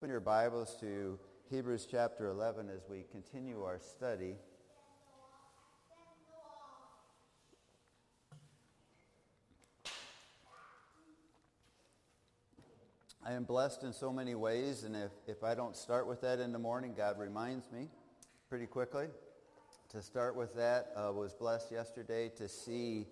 Open your Bibles to Hebrews chapter 11 as we continue our study. I am blessed in so many ways, and if, if I don't start with that in the morning, God reminds me pretty quickly. To start with that, I uh, was blessed yesterday to see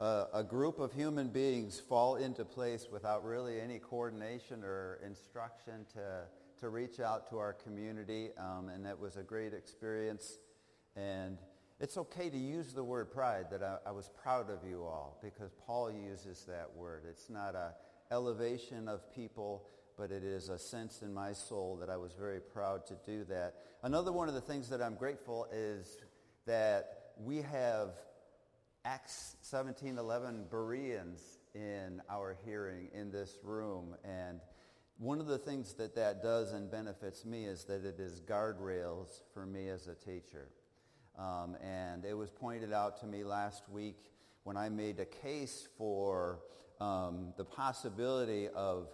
a, group of human beings fall into place without really any coordination or instruction to, to reach out to our community. Um, and that was a great experience. And it's okay to use the word pride, that I, I, was proud of you all, because Paul uses that word. It's not a elevation of people, but it is a sense in my soul that I was very proud to do that. Another one of the things that I'm grateful is that we have Acts 17:11 Bereans in our hearing in this room and one of the things that that does and benefits me is that it is guardrails for me as a teacher. Um, and it was pointed out to me last week when I made a case for um, the possibility of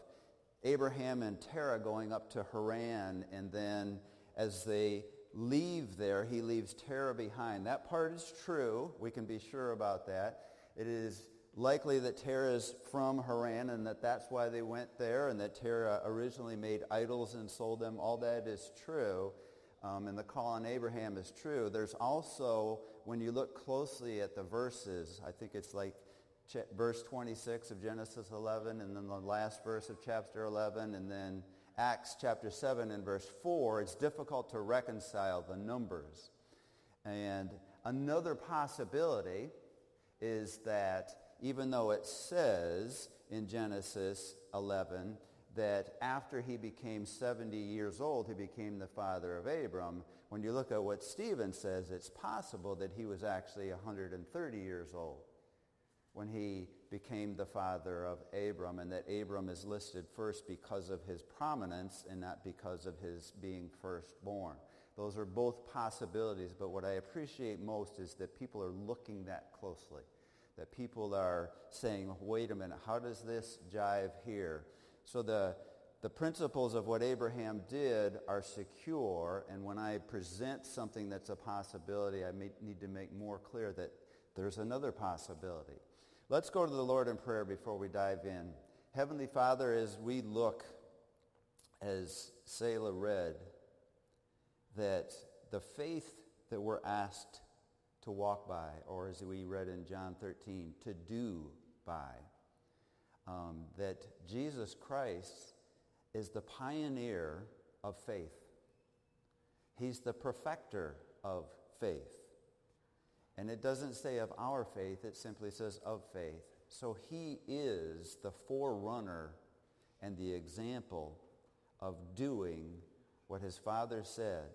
Abraham and Terah going up to Haran and then as they leave there, he leaves Terah behind. That part is true. We can be sure about that. It is likely that Terah is from Haran and that that's why they went there and that Terah originally made idols and sold them. All that is true. Um, and the call on Abraham is true. There's also, when you look closely at the verses, I think it's like verse 26 of Genesis 11 and then the last verse of chapter 11 and then Acts chapter 7 and verse 4, it's difficult to reconcile the numbers. And another possibility is that even though it says in Genesis 11 that after he became 70 years old, he became the father of Abram, when you look at what Stephen says, it's possible that he was actually 130 years old when he became the father of Abram, and that Abram is listed first because of his prominence and not because of his being firstborn. Those are both possibilities, but what I appreciate most is that people are looking that closely. That people are saying, wait a minute, how does this jive here? So the, the principles of what Abraham did are secure, and when I present something that's a possibility, I may, need to make more clear that there's another possibility. Let's go to the Lord in prayer before we dive in. Heavenly Father, as we look, as Selah read, that the faith that we're asked to walk by, or as we read in John 13, to do by, um, that Jesus Christ is the pioneer of faith. He's the perfecter of faith. And it doesn't say of our faith, it simply says of faith. So he is the forerunner and the example of doing what his father said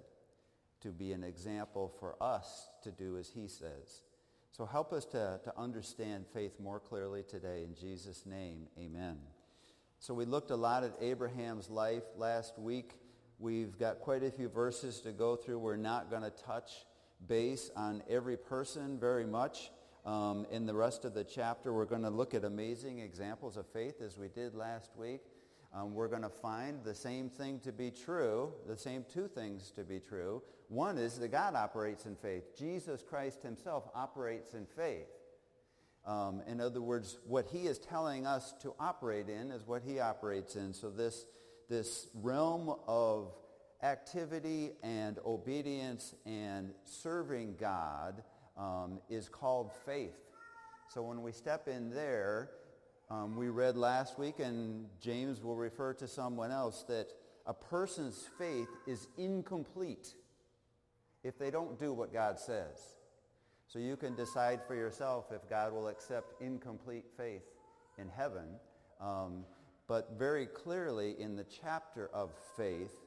to be an example for us to do as he says. So help us to, to understand faith more clearly today. In Jesus' name, amen. So we looked a lot at Abraham's life last week. We've got quite a few verses to go through. We're not going to touch base on every person very much. Um, in the rest of the chapter, we're going to look at amazing examples of faith as we did last week. Um, we're going to find the same thing to be true, the same two things to be true. One is that God operates in faith. Jesus Christ himself operates in faith. Um, in other words, what he is telling us to operate in is what he operates in. So this, this realm of activity and obedience and serving God um, is called faith. So when we step in there, um, we read last week, and James will refer to someone else, that a person's faith is incomplete if they don't do what God says. So you can decide for yourself if God will accept incomplete faith in heaven. Um, but very clearly in the chapter of faith,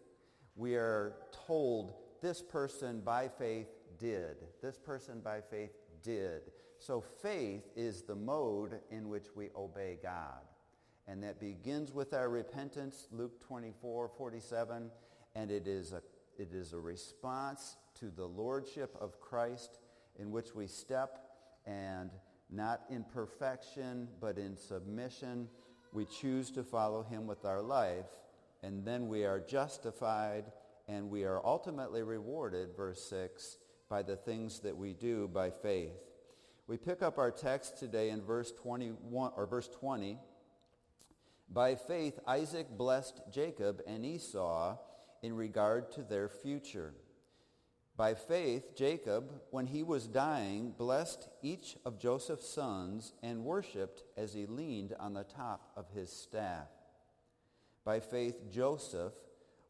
we are told this person by faith did. This person by faith did. So faith is the mode in which we obey God. And that begins with our repentance, Luke 24, 47, and it is a, it is a response to the lordship of Christ in which we step and not in perfection, but in submission, we choose to follow him with our life and then we are justified, and we are ultimately rewarded, verse 6, by the things that we do by faith. We pick up our text today in verse 21 or verse 20. By faith Isaac blessed Jacob and Esau in regard to their future. By faith, Jacob, when he was dying, blessed each of Joseph's sons and worshipped as he leaned on the top of his staff. By faith, Joseph,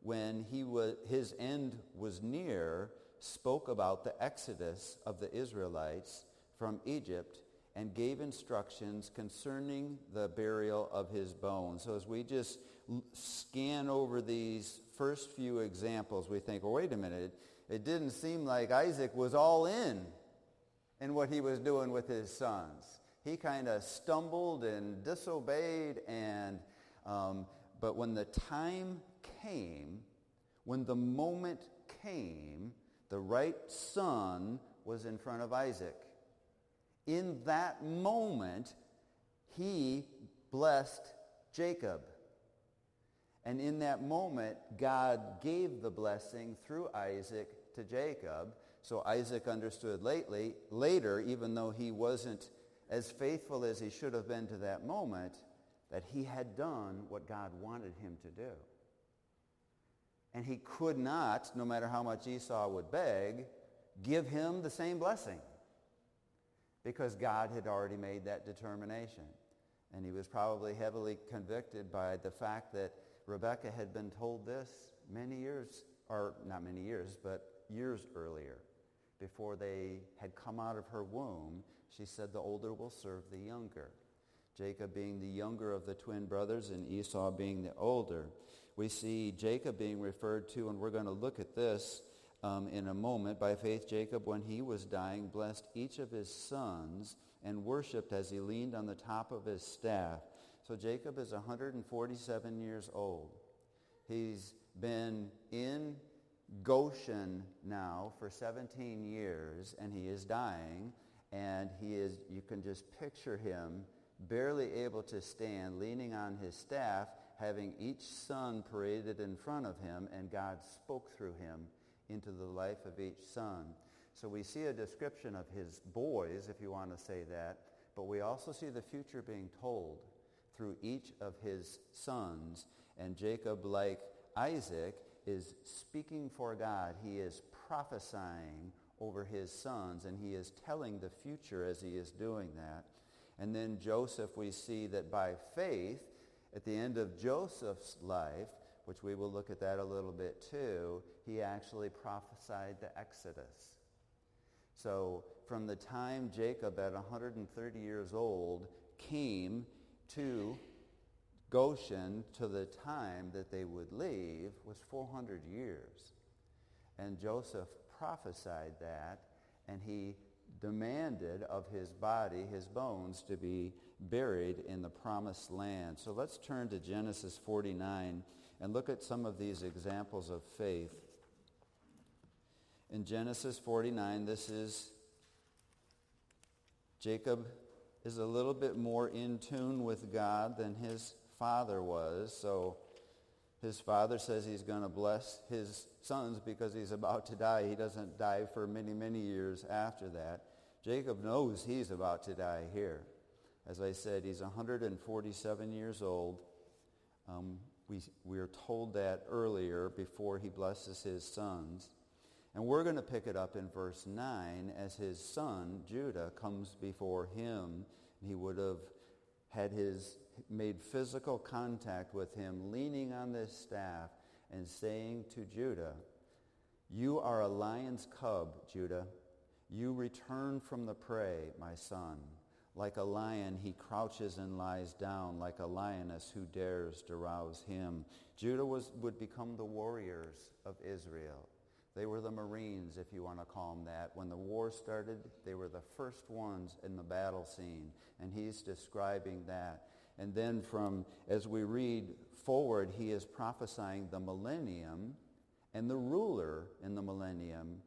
when he was, his end was near, spoke about the exodus of the Israelites from Egypt and gave instructions concerning the burial of his bones. So as we just scan over these first few examples, we think, well, wait a minute it didn't seem like Isaac was all in in what he was doing with his sons. He kind of stumbled and disobeyed, and um, but when the time came, when the moment came, the right son was in front of Isaac. In that moment, he blessed Jacob. And in that moment, God gave the blessing through Isaac to Jacob. So Isaac understood lately, later, even though he wasn't as faithful as he should have been to that moment, that he had done what God wanted him to do. And he could not, no matter how much Esau would beg, give him the same blessing because God had already made that determination. And he was probably heavily convicted by the fact that Rebekah had been told this many years, or not many years, but years earlier, before they had come out of her womb, she said, the older will serve the younger. Jacob being the younger of the twin brothers and Esau being the older. We see Jacob being referred to, and we're going to look at this um, in a moment. By faith, Jacob, when he was dying, blessed each of his sons and worshiped as he leaned on the top of his staff. So Jacob is 147 years old. He's been in Goshen now for 17 years, and he is dying, and he is, you can just picture him barely able to stand, leaning on his staff, having each son paraded in front of him, and God spoke through him into the life of each son. So we see a description of his boys, if you want to say that, but we also see the future being told through each of his sons. And Jacob, like Isaac, is speaking for God. He is prophesying over his sons, and he is telling the future as he is doing that. And then Joseph, we see that by faith, at the end of Joseph's life, which we will look at that a little bit too, he actually prophesied the Exodus. So from the time Jacob at 130 years old came to Goshen to the time that they would leave was 400 years. And Joseph prophesied that, and he demanded of his body, his bones, to be buried in the promised land. So let's turn to Genesis 49 and look at some of these examples of faith. In Genesis 49, this is Jacob is a little bit more in tune with God than his father was. So his father says he's going to bless his sons because he's about to die. He doesn't die for many, many years after that. Jacob knows he's about to die here. As I said, he's 147 years old. Um, we, we are told that earlier before he blesses his sons. And we're going to pick it up in verse 9 as his son, Judah, comes before him. He would have had his made physical contact with him, leaning on this staff and saying to Judah, You are a lion's cub, Judah. You return from the prey, my son. Like a lion, he crouches and lies down, like a lioness who dares to rouse him. Judah was, would become the warriors of Israel. They were the Marines, if you want to call them that. When the war started, they were the first ones in the battle scene. And he's describing that. And then from, as we read forward, he is prophesying the millennium and the ruler in the millennium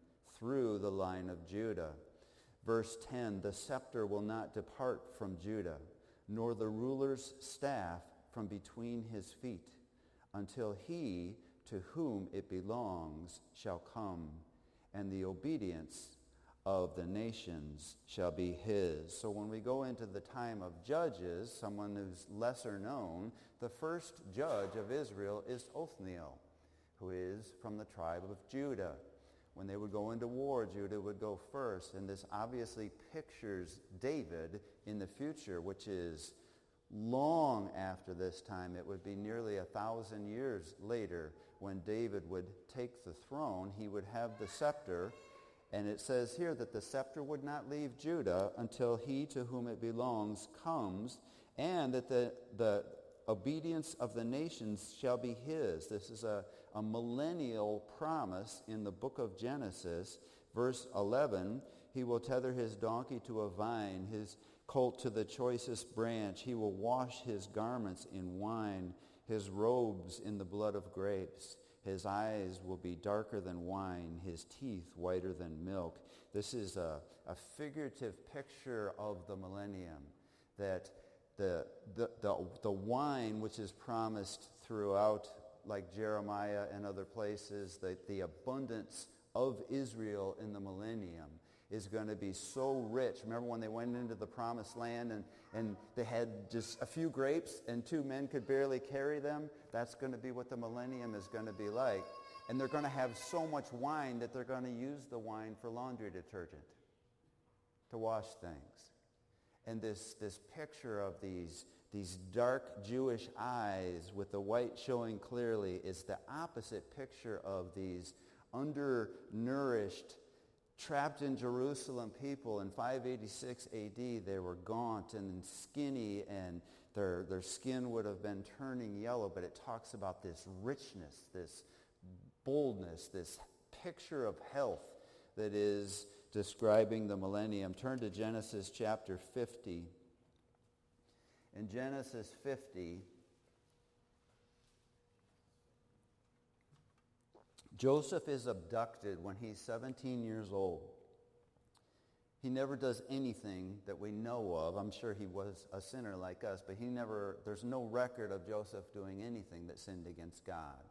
through the line of Judah. Verse 10, the scepter will not depart from Judah, nor the ruler's staff from between his feet, until he to whom it belongs shall come, and the obedience of the nations shall be his. So when we go into the time of judges, someone who's lesser known, the first judge of Israel is Othniel, who is from the tribe of Judah. When they would go into war, Judah would go first. And this obviously pictures David in the future, which is long after this time. It would be nearly a thousand years later when David would take the throne. He would have the scepter and it says here that the scepter would not leave Judah until he to whom it belongs comes, and that the, the obedience of the nations shall be his. This is a, a millennial promise in the book of Genesis. Verse 11, he will tether his donkey to a vine, his colt to the choicest branch. He will wash his garments in wine, his robes in the blood of grapes. His eyes will be darker than wine, his teeth whiter than milk. This is a, a figurative picture of the millennium, that the, the, the, the wine which is promised throughout, like Jeremiah and other places, that the abundance of Israel in the millennium is going to be so rich. Remember when they went into the promised land and, and they had just a few grapes and two men could barely carry them? That's going to be what the millennium is going to be like. And they're going to have so much wine that they're going to use the wine for laundry detergent to wash things. And this, this picture of these, these dark Jewish eyes with the white showing clearly is the opposite picture of these undernourished trapped in Jerusalem people in 586 AD, they were gaunt and skinny and their, their skin would have been turning yellow, but it talks about this richness, this boldness, this picture of health that is describing the millennium. Turn to Genesis chapter 50. In Genesis 50, Joseph is abducted when he's 17 years old. He never does anything that we know of. I'm sure he was a sinner like us, but he never, there's no record of Joseph doing anything that sinned against God.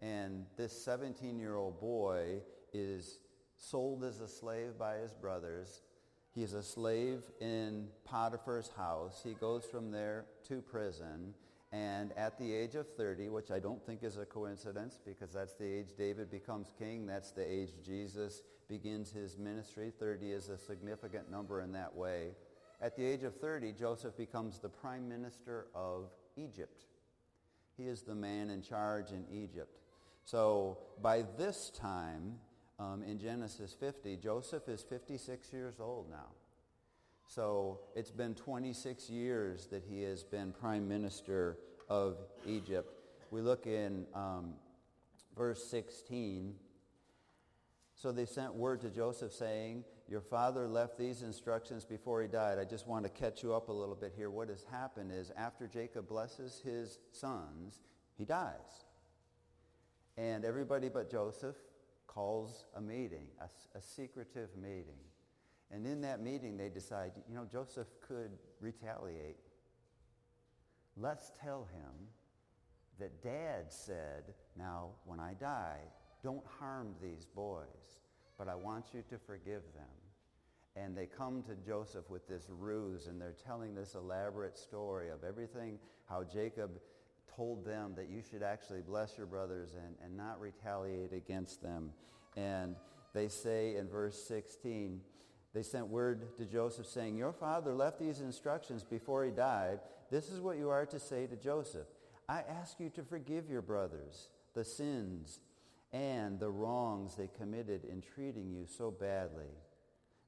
And this 17-year-old boy is sold as a slave by his brothers. He is a slave in Potiphar's house. He goes from there to prison. And at the age of 30, which I don't think is a coincidence because that's the age David becomes king, that's the age Jesus begins his ministry. 30 is a significant number in that way. At the age of 30, Joseph becomes the prime minister of Egypt. He is the man in charge in Egypt. So by this time, um, in Genesis 50, Joseph is 56 years old now. So it's been 26 years that he has been prime minister of Egypt. We look in um, verse 16. So they sent word to Joseph saying, your father left these instructions before he died. I just want to catch you up a little bit here. What has happened is after Jacob blesses his sons, he dies. And everybody but Joseph calls a meeting, a, a secretive meeting. And in that meeting, they decide, you know, Joseph could retaliate. Let's tell him that dad said, now, when I die, don't harm these boys, but I want you to forgive them. And they come to Joseph with this ruse, and they're telling this elaborate story of everything, how Jacob told them that you should actually bless your brothers and, and not retaliate against them. And they say in verse 16, they sent word to Joseph saying, Your father left these instructions before he died. This is what you are to say to Joseph. I ask you to forgive your brothers the sins and the wrongs they committed in treating you so badly.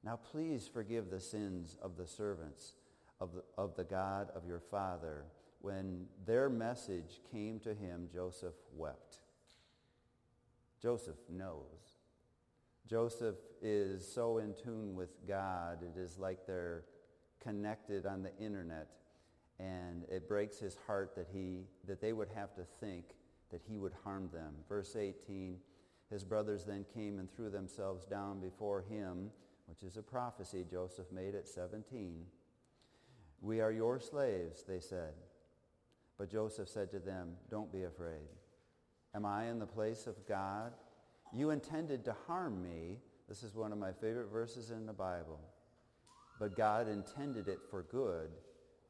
Now please forgive the sins of the servants of the, of the God of your father. When their message came to him, Joseph wept. Joseph knows Joseph is so in tune with God, it is like they're connected on the internet. And it breaks his heart that, he, that they would have to think that he would harm them. Verse 18, his brothers then came and threw themselves down before him, which is a prophecy Joseph made at 17. We are your slaves, they said. But Joseph said to them, Don't be afraid. Am I in the place of God? You intended to harm me. This is one of my favorite verses in the Bible. But God intended it for good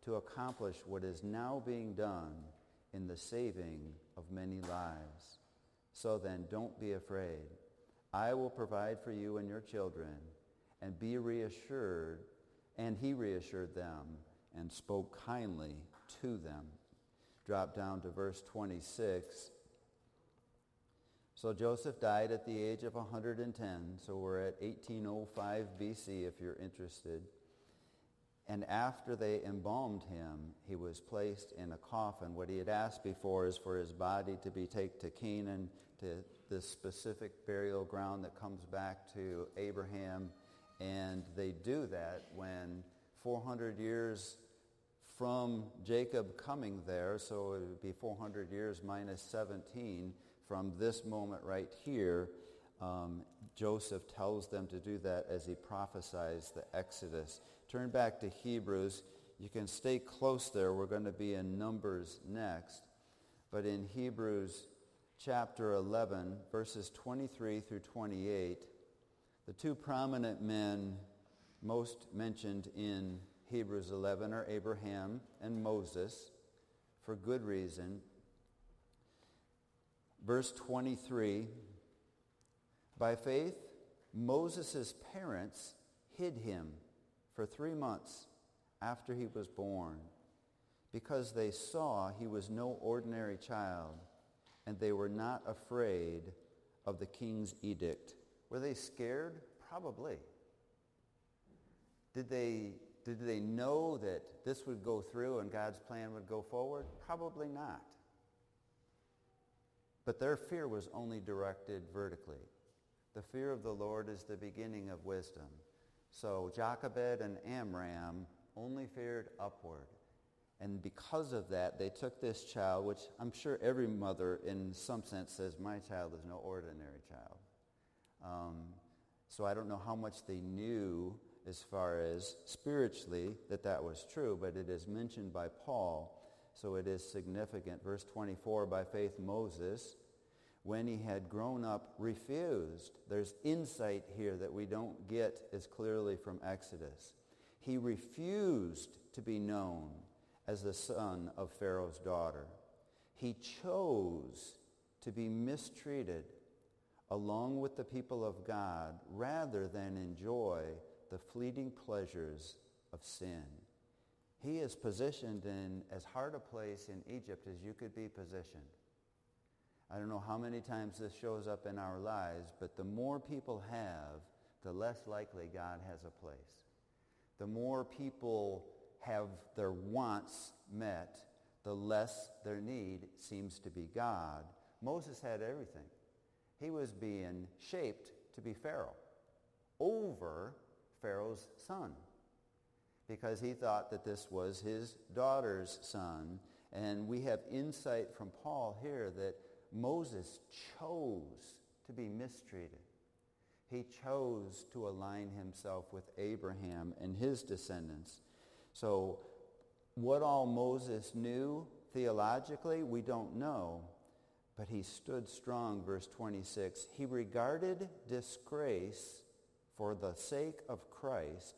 to accomplish what is now being done in the saving of many lives. So then, don't be afraid. I will provide for you and your children, and be reassured. And he reassured them and spoke kindly to them. Drop down to verse 26. So Joseph died at the age of 110. So we're at 1805 BC if you're interested. And after they embalmed him, he was placed in a coffin. What he had asked before is for his body to be taken to Canaan, to this specific burial ground that comes back to Abraham. And they do that when 400 years from Jacob coming there, so it would be 400 years minus 17 from this moment right here, um, Joseph tells them to do that as he prophesies the Exodus. Turn back to Hebrews. You can stay close there. We're going to be in Numbers next. But in Hebrews chapter 11, verses 23 through 28, the two prominent men most mentioned in Hebrews 11 are Abraham and Moses for good reason. Verse 23, by faith, Moses' parents hid him for three months after he was born because they saw he was no ordinary child and they were not afraid of the king's edict. Were they scared? Probably. Did they, did they know that this would go through and God's plan would go forward? Probably not. But their fear was only directed vertically. The fear of the Lord is the beginning of wisdom. So Jochebed and Amram only feared upward. And because of that, they took this child, which I'm sure every mother in some sense says, my child is no ordinary child. Um, so I don't know how much they knew as far as spiritually that that was true, but it is mentioned by Paul, so it is significant. Verse 24, by faith Moses, when he had grown up, refused. There's insight here that we don't get as clearly from Exodus. He refused to be known as the son of Pharaoh's daughter. He chose to be mistreated along with the people of God rather than enjoy the fleeting pleasures of sin. He is positioned in as hard a place in Egypt as you could be positioned. I don't know how many times this shows up in our lives, but the more people have, the less likely God has a place. The more people have their wants met, the less their need seems to be God. Moses had everything. He was being shaped to be Pharaoh over Pharaoh's son because he thought that this was his daughter's son. And we have insight from Paul here that Moses chose to be mistreated. He chose to align himself with Abraham and his descendants. So what all Moses knew theologically, we don't know. But he stood strong, verse 26. He regarded disgrace for the sake of Christ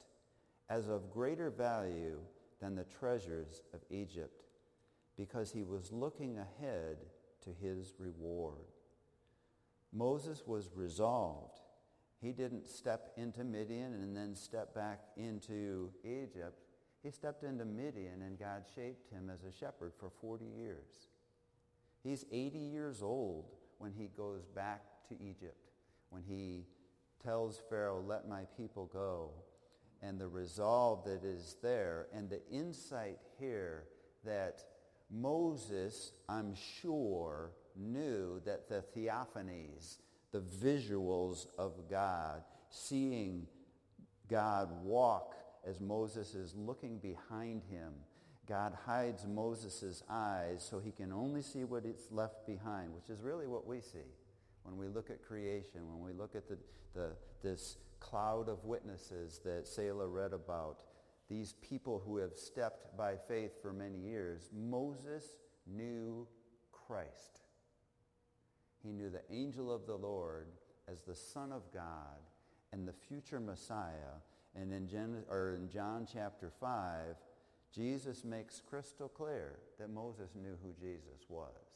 as of greater value than the treasures of Egypt because he was looking ahead to his reward. Moses was resolved. He didn't step into Midian and then step back into Egypt. He stepped into Midian and God shaped him as a shepherd for 40 years. He's 80 years old when he goes back to Egypt, when he tells Pharaoh, let my people go. And the resolve that is there and the insight here that Moses, I'm sure, knew that the theophanies, the visuals of God, seeing God walk as Moses is looking behind him, God hides Moses' eyes so he can only see what is left behind, which is really what we see when we look at creation, when we look at the, the, this cloud of witnesses that Selah read about, these people who have stepped by faith for many years, Moses knew Christ. He knew the angel of the Lord as the Son of God and the future Messiah. And in, Gen- or in John chapter 5, Jesus makes crystal clear that Moses knew who Jesus was.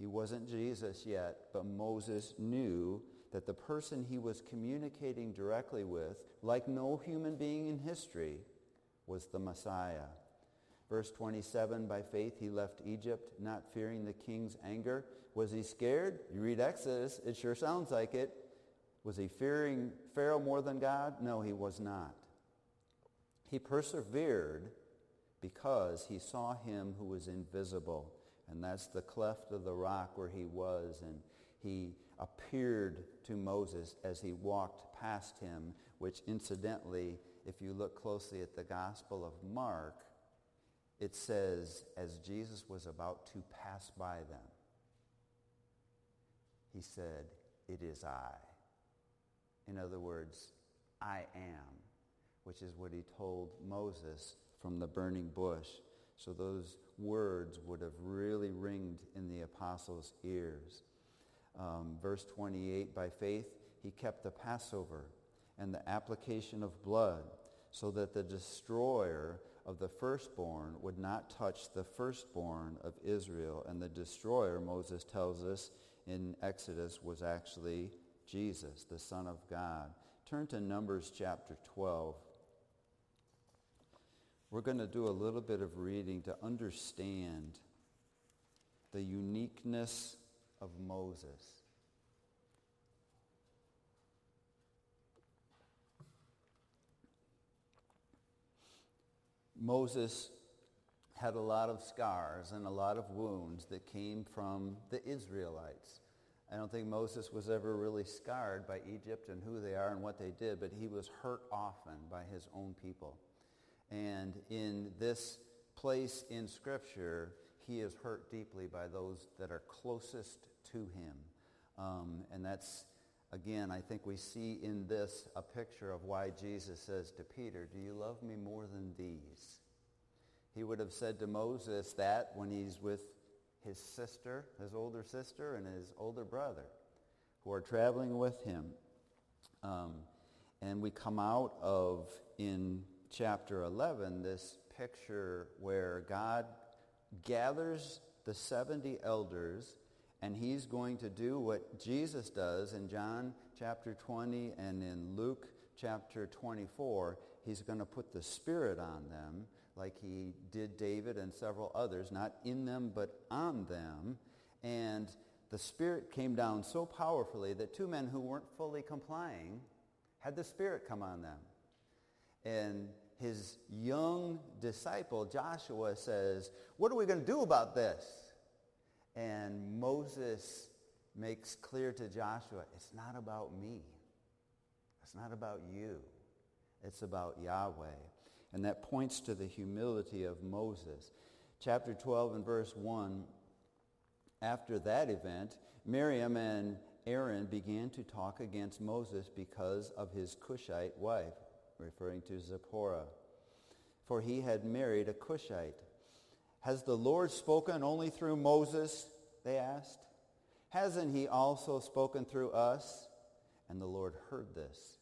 He wasn't Jesus yet, but Moses knew that the person he was communicating directly with, like no human being in history, was the Messiah. Verse 27, by faith he left Egypt, not fearing the king's anger. Was he scared? You read Exodus, it sure sounds like it. Was he fearing Pharaoh more than God? No, he was not. He persevered because he saw him who was invisible. And that's the cleft of the rock where he was. And he appeared to Moses as he walked past him, which incidentally, if you look closely at the Gospel of Mark, it says, as Jesus was about to pass by them, he said, it is I. In other words, I am, which is what he told Moses from the burning bush. So those words would have really ringed in the apostles' ears. Um, verse 28, by faith he kept the Passover and the application of blood so that the destroyer of the firstborn would not touch the firstborn of Israel. And the destroyer, Moses tells us in Exodus, was actually Jesus, the Son of God. Turn to Numbers chapter 12. We're going to do a little bit of reading to understand the uniqueness of Moses. Moses had a lot of scars and a lot of wounds that came from the Israelites. I don't think Moses was ever really scarred by Egypt and who they are and what they did, but he was hurt often by his own people. And in this place in Scripture, he is hurt deeply by those that are closest to him. Um, and that's, again, I think we see in this a picture of why Jesus says to Peter, do you love me more than these? He would have said to Moses that when he's with his sister, his older sister, and his older brother who are traveling with him. Um, and we come out of, in chapter 11 this picture where God gathers the 70 elders and he's going to do what Jesus does in John chapter 20 and in Luke chapter 24. He's going to put the Spirit on them like he did David and several others, not in them but on them. And the Spirit came down so powerfully that two men who weren't fully complying had the Spirit come on them. And his young disciple, Joshua, says, what are we going to do about this? And Moses makes clear to Joshua, it's not about me. It's not about you. It's about Yahweh. And that points to the humility of Moses. Chapter 12 and verse 1, after that event, Miriam and Aaron began to talk against Moses because of his Cushite wife referring to Zipporah. For he had married a Cushite. Has the Lord spoken only through Moses? They asked. Hasn't he also spoken through us? And the Lord heard this.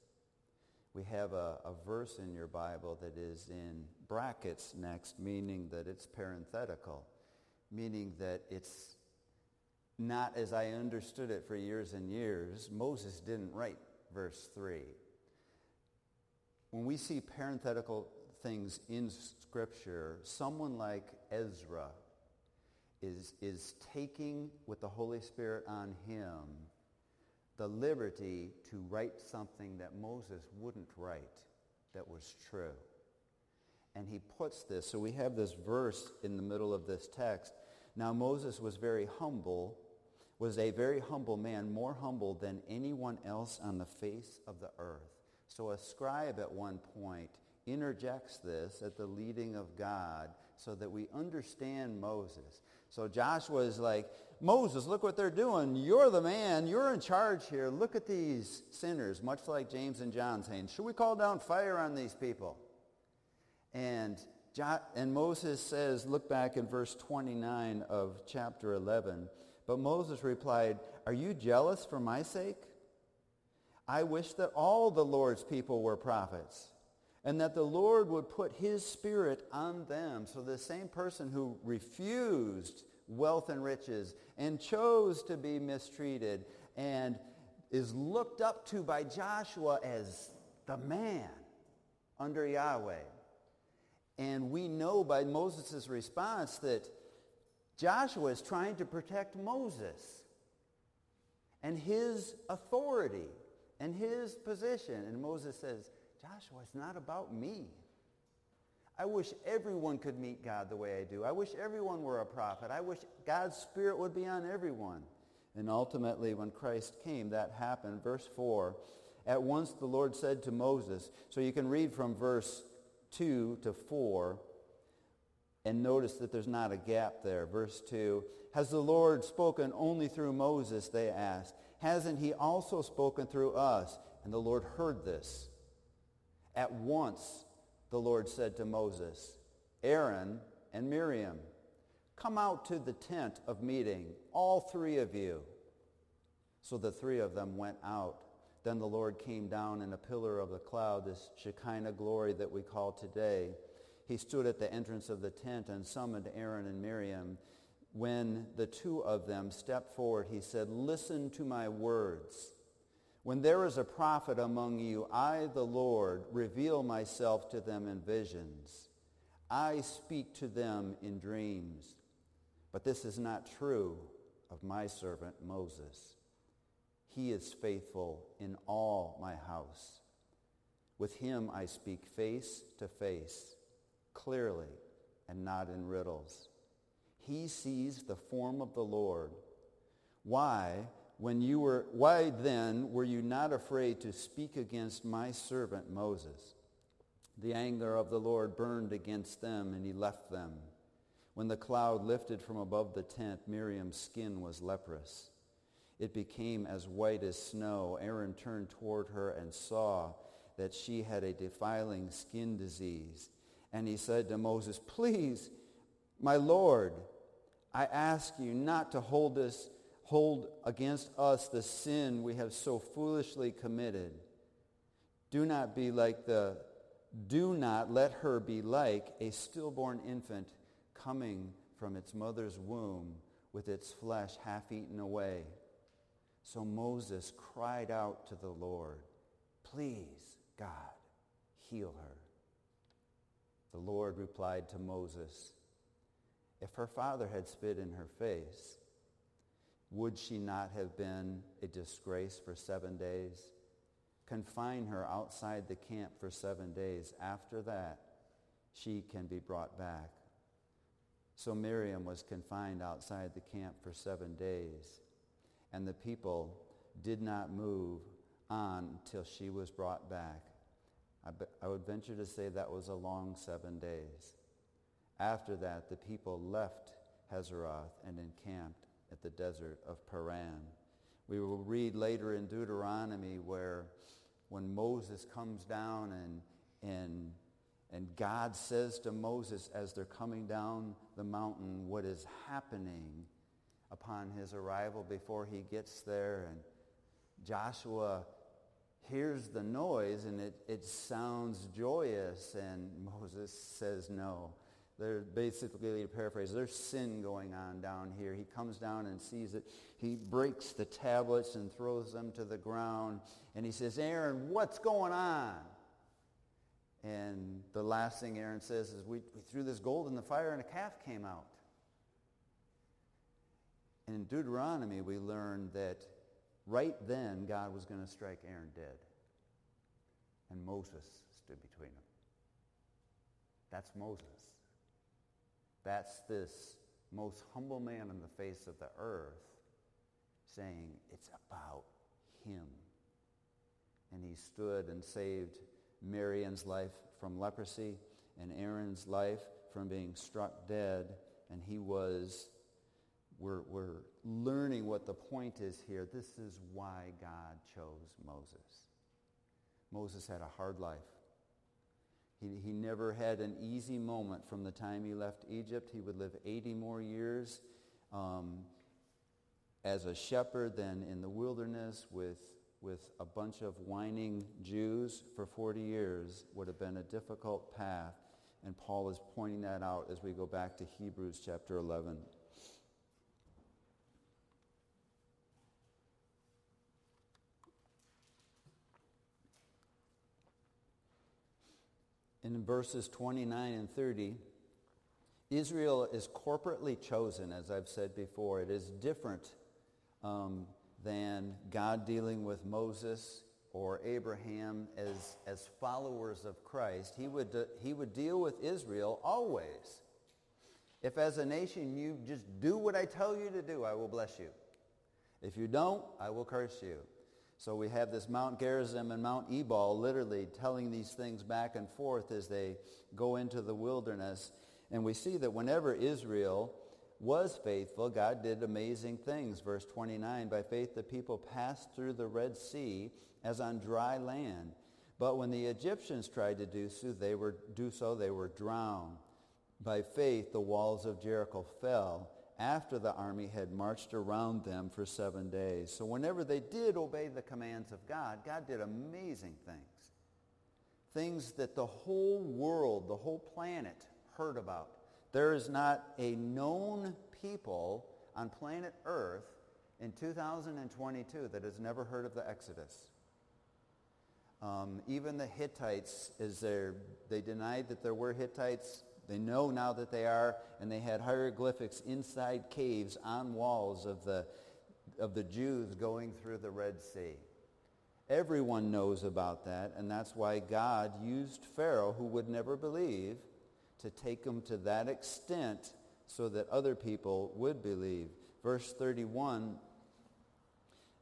We have a, a verse in your Bible that is in brackets next, meaning that it's parenthetical, meaning that it's not as I understood it for years and years. Moses didn't write verse 3 when we see parenthetical things in Scripture, someone like Ezra is, is taking with the Holy Spirit on him the liberty to write something that Moses wouldn't write that was true. And he puts this, so we have this verse in the middle of this text. Now Moses was very humble, was a very humble man, more humble than anyone else on the face of the earth. So a scribe at one point interjects this at the leading of God so that we understand Moses. So Joshua is like, Moses, look what they're doing. You're the man. You're in charge here. Look at these sinners, much like James and John saying, should we call down fire on these people? And and Moses says, look back in verse 29 of chapter 11. But Moses replied, Are you jealous for my sake? I wish that all the Lord's people were prophets and that the Lord would put his spirit on them. So the same person who refused wealth and riches and chose to be mistreated and is looked up to by Joshua as the man under Yahweh. And we know by Moses' response that Joshua is trying to protect Moses and his authority and his position. And Moses says, Joshua, it's not about me. I wish everyone could meet God the way I do. I wish everyone were a prophet. I wish God's Spirit would be on everyone. And ultimately, when Christ came, that happened. Verse 4, at once the Lord said to Moses, so you can read from verse 2 to 4, and notice that there's not a gap there. Verse 2, has the Lord spoken only through Moses, they asked. Hasn't he also spoken through us? And the Lord heard this. At once the Lord said to Moses, Aaron and Miriam, come out to the tent of meeting, all three of you. So the three of them went out. Then the Lord came down in a pillar of the cloud, this Shekinah glory that we call today. He stood at the entrance of the tent and summoned Aaron and Miriam. When the two of them stepped forward, he said, listen to my words. When there is a prophet among you, I, the Lord, reveal myself to them in visions. I speak to them in dreams. But this is not true of my servant Moses. He is faithful in all my house. With him I speak face to face, clearly and not in riddles. He sees the form of the Lord. Why? when you were, why then were you not afraid to speak against my servant Moses? The anger of the Lord burned against them, and he left them. When the cloud lifted from above the tent, Miriam's skin was leprous. It became as white as snow. Aaron turned toward her and saw that she had a defiling skin disease. And he said to Moses, Please, my Lord, I ask you not to hold this hold against us the sin we have so foolishly committed. Do not be like the, do not let her be like a stillborn infant coming from its mother's womb with its flesh half eaten away. So Moses cried out to the Lord, Please, God, heal her. The Lord replied to Moses, If her father had spit in her face, would she not have been a disgrace for seven days? Confine her outside the camp for seven days. After that, she can be brought back. So Miriam was confined outside the camp for seven days, and the people did not move on until she was brought back. I, be, I would venture to say that was a long seven days. After that, the people left Hazeroth and encamped at the desert of Paran. We will read later in Deuteronomy where when Moses comes down and, and, and God says to Moses as they're coming down the mountain what is happening upon his arrival before he gets there. And Joshua hears the noise and it, it sounds joyous and Moses says no. There's basically, to paraphrase, there's sin going on down here. He comes down and sees it. He breaks the tablets and throws them to the ground. And he says, Aaron, what's going on? And the last thing Aaron says is, we, we threw this gold in the fire and a calf came out. And in Deuteronomy, we learn that right then God was going to strike Aaron dead. And Moses stood between them. That's Moses. That's this most humble man on the face of the earth saying, it's about him. And he stood and saved Miriam's life from leprosy and Aaron's life from being struck dead. And he was, we're, we're learning what the point is here. This is why God chose Moses. Moses had a hard life. He, he never had an easy moment from the time he left Egypt. He would live 80 more years um, as a shepherd than in the wilderness with, with a bunch of whining Jews for 40 years would have been a difficult path. And Paul is pointing that out as we go back to Hebrews chapter 11. In verses 29 and 30, Israel is corporately chosen, as I've said before. It is different um, than God dealing with Moses or Abraham as, as followers of Christ. He would, uh, he would deal with Israel always. If as a nation you just do what I tell you to do, I will bless you. If you don't, I will curse you. So we have this Mount Gerizim and Mount Ebal literally telling these things back and forth as they go into the wilderness. And we see that whenever Israel was faithful, God did amazing things. Verse 29, by faith the people passed through the Red Sea as on dry land. But when the Egyptians tried to do so, they were, do so, they were drowned. By faith the walls of Jericho fell after the army had marched around them for seven days. So whenever they did obey the commands of God, God did amazing things. Things that the whole world, the whole planet heard about. There is not a known people on planet Earth in 2022 that has never heard of the Exodus. Um, even the Hittites, as they denied that there were Hittites they know now that they are, and they had hieroglyphics inside caves on walls of the, of the Jews going through the Red Sea. Everyone knows about that, and that's why God used Pharaoh, who would never believe, to take him to that extent so that other people would believe. Verse 31,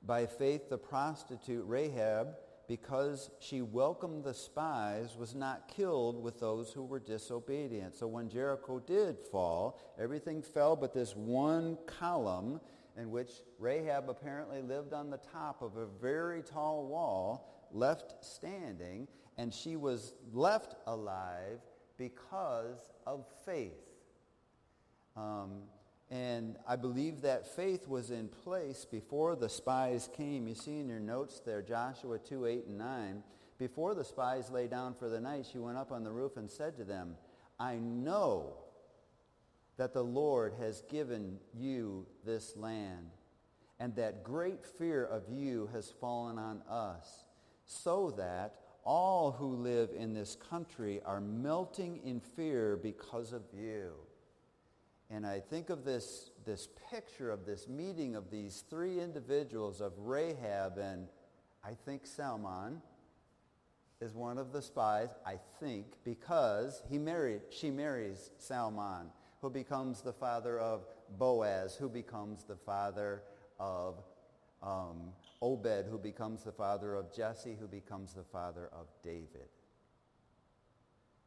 by faith the prostitute Rahab because she welcomed the spies, was not killed with those who were disobedient. So when Jericho did fall, everything fell but this one column in which Rahab apparently lived on the top of a very tall wall, left standing, and she was left alive because of faith. Um, and I believe that faith was in place before the spies came. You see in your notes there, Joshua 2, 8, and 9. Before the spies lay down for the night, she went up on the roof and said to them, I know that the Lord has given you this land, and that great fear of you has fallen on us, so that all who live in this country are melting in fear because of you. And I think of this, this picture of this meeting of these three individuals of Rahab and I think Salmon is one of the spies, I think, because he married, she marries Salmon, who becomes the father of Boaz, who becomes the father of um, Obed, who becomes the father of Jesse, who becomes the father of David.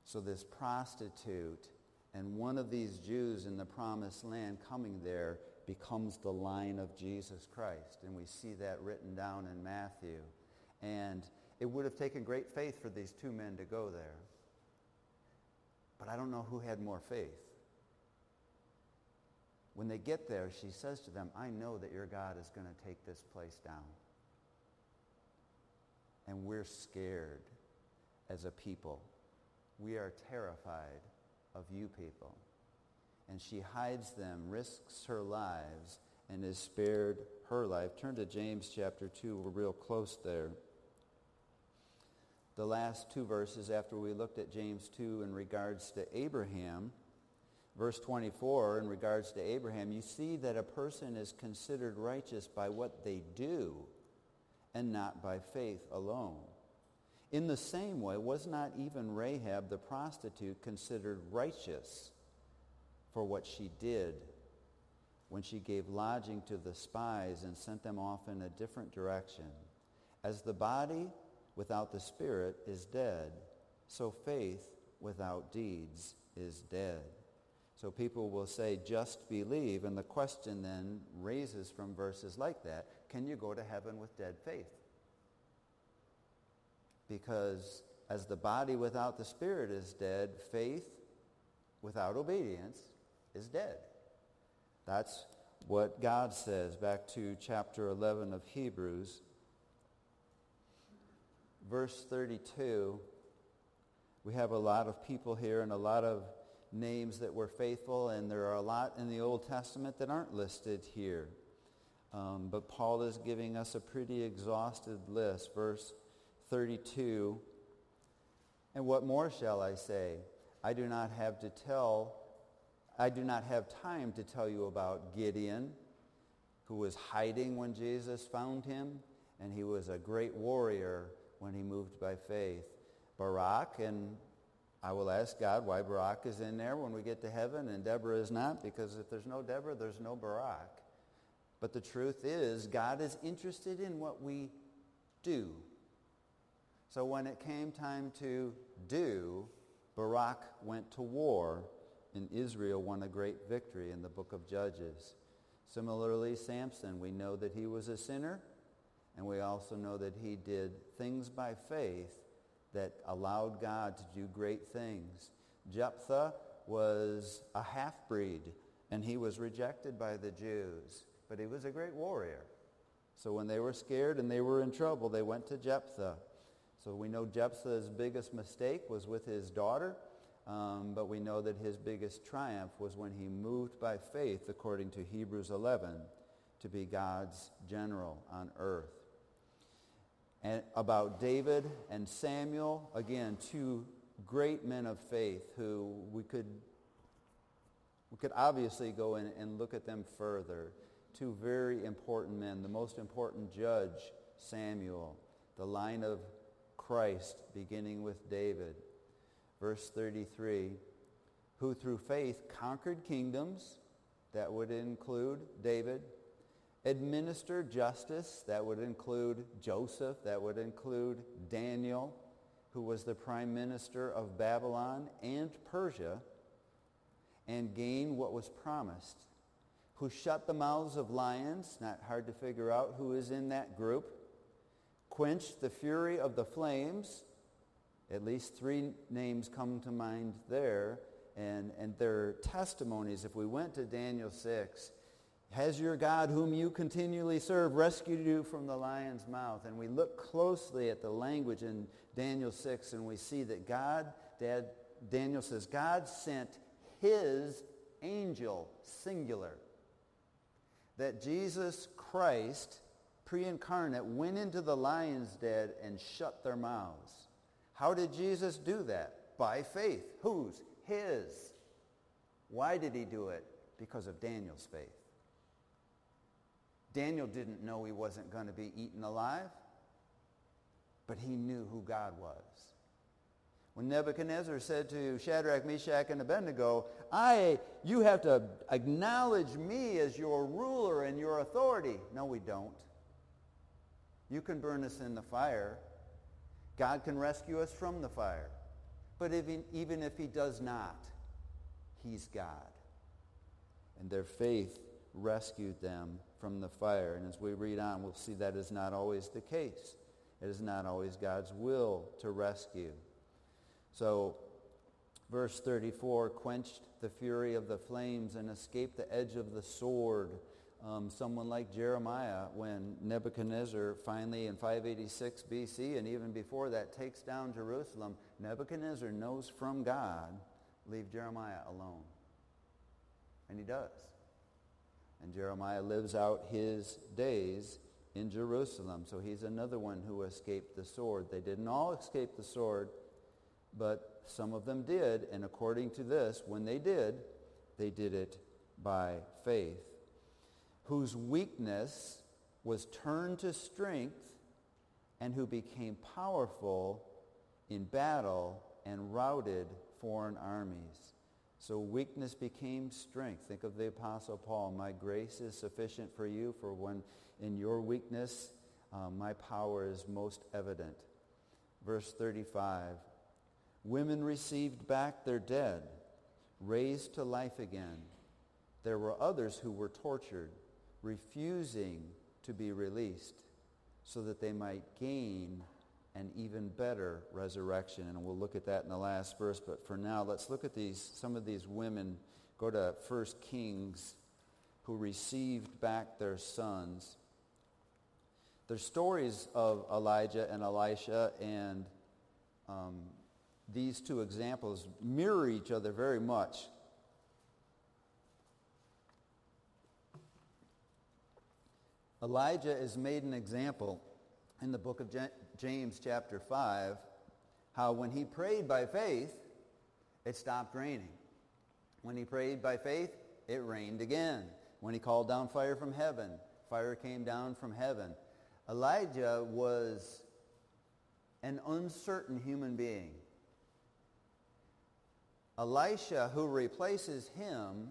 So this prostitute and one of these Jews in the promised land coming there becomes the line of Jesus Christ. And we see that written down in Matthew. And it would have taken great faith for these two men to go there. But I don't know who had more faith. When they get there, she says to them, I know that your God is going to take this place down. And we're scared as a people. We are terrified of you people. And she hides them, risks her lives, and is spared her life. Turn to James chapter 2. We're real close there. The last two verses after we looked at James 2 in regards to Abraham, verse 24 in regards to Abraham, you see that a person is considered righteous by what they do and not by faith alone. In the same way, was not even Rahab the prostitute considered righteous for what she did when she gave lodging to the spies and sent them off in a different direction? As the body without the spirit is dead, so faith without deeds is dead. So people will say, just believe. And the question then raises from verses like that, can you go to heaven with dead faith? Because as the body without the spirit is dead, faith without obedience is dead. That's what God says. Back to chapter 11 of Hebrews, verse 32. We have a lot of people here and a lot of names that were faithful, and there are a lot in the Old Testament that aren't listed here. Um, but Paul is giving us a pretty exhausted list. Verse 32, and what more shall I say? I do not have to tell, I do not have time to tell you about Gideon, who was hiding when Jesus found him, and he was a great warrior when he moved by faith. Barak, and I will ask God why Barak is in there when we get to heaven and Deborah is not, because if there's no Deborah, there's no Barak. But the truth is, God is interested in what we do. So when it came time to do, Barak went to war and Israel won a great victory in the book of Judges. Similarly, Samson, we know that he was a sinner and we also know that he did things by faith that allowed God to do great things. Jephthah was a half-breed and he was rejected by the Jews, but he was a great warrior. So when they were scared and they were in trouble, they went to Jephthah. So we know Jephthah's biggest mistake was with his daughter, um, but we know that his biggest triumph was when he moved by faith, according to Hebrews 11, to be God's general on earth. And about David and Samuel, again, two great men of faith who we could, we could obviously go in and look at them further. Two very important men. The most important judge, Samuel, the line of Christ, beginning with David. Verse 33, who through faith conquered kingdoms, that would include David, administered justice, that would include Joseph, that would include Daniel, who was the prime minister of Babylon and Persia, and gained what was promised, who shut the mouths of lions, not hard to figure out who is in that group, quenched the fury of the flames. At least three names come to mind there, and, and their testimonies. If we went to Daniel 6, has your God, whom you continually serve, rescued you from the lion's mouth? And we look closely at the language in Daniel 6, and we see that God, Dad, Daniel says, God sent his angel, singular. That Jesus Christ pre-incarnate, went into the lion's den and shut their mouths. How did Jesus do that? By faith. Whose? His. Why did he do it? Because of Daniel's faith. Daniel didn't know he wasn't going to be eaten alive, but he knew who God was. When Nebuchadnezzar said to Shadrach, Meshach, and Abednego, I, you have to acknowledge me as your ruler and your authority. No, we don't. You can burn us in the fire. God can rescue us from the fire. But even, even if he does not, he's God. And their faith rescued them from the fire. And as we read on, we'll see that is not always the case. It is not always God's will to rescue. So verse 34, quenched the fury of the flames and escaped the edge of the sword um, someone like Jeremiah when Nebuchadnezzar finally in 586 BC and even before that takes down Jerusalem, Nebuchadnezzar knows from God, leave Jeremiah alone. And he does. And Jeremiah lives out his days in Jerusalem. So he's another one who escaped the sword. They didn't all escape the sword, but some of them did. And according to this, when they did, they did it by faith whose weakness was turned to strength and who became powerful in battle and routed foreign armies. So weakness became strength. Think of the Apostle Paul. My grace is sufficient for you, for when in your weakness uh, my power is most evident. Verse 35, women received back their dead, raised to life again. There were others who were tortured refusing to be released so that they might gain an even better resurrection. And we'll look at that in the last verse. But for now, let's look at these, some of these women. Go to 1 Kings who received back their sons. There's stories of Elijah and Elisha, and um, these two examples mirror each other very much. Elijah is made an example in the book of James chapter 5, how when he prayed by faith, it stopped raining. When he prayed by faith, it rained again. When he called down fire from heaven, fire came down from heaven. Elijah was an uncertain human being. Elisha, who replaces him,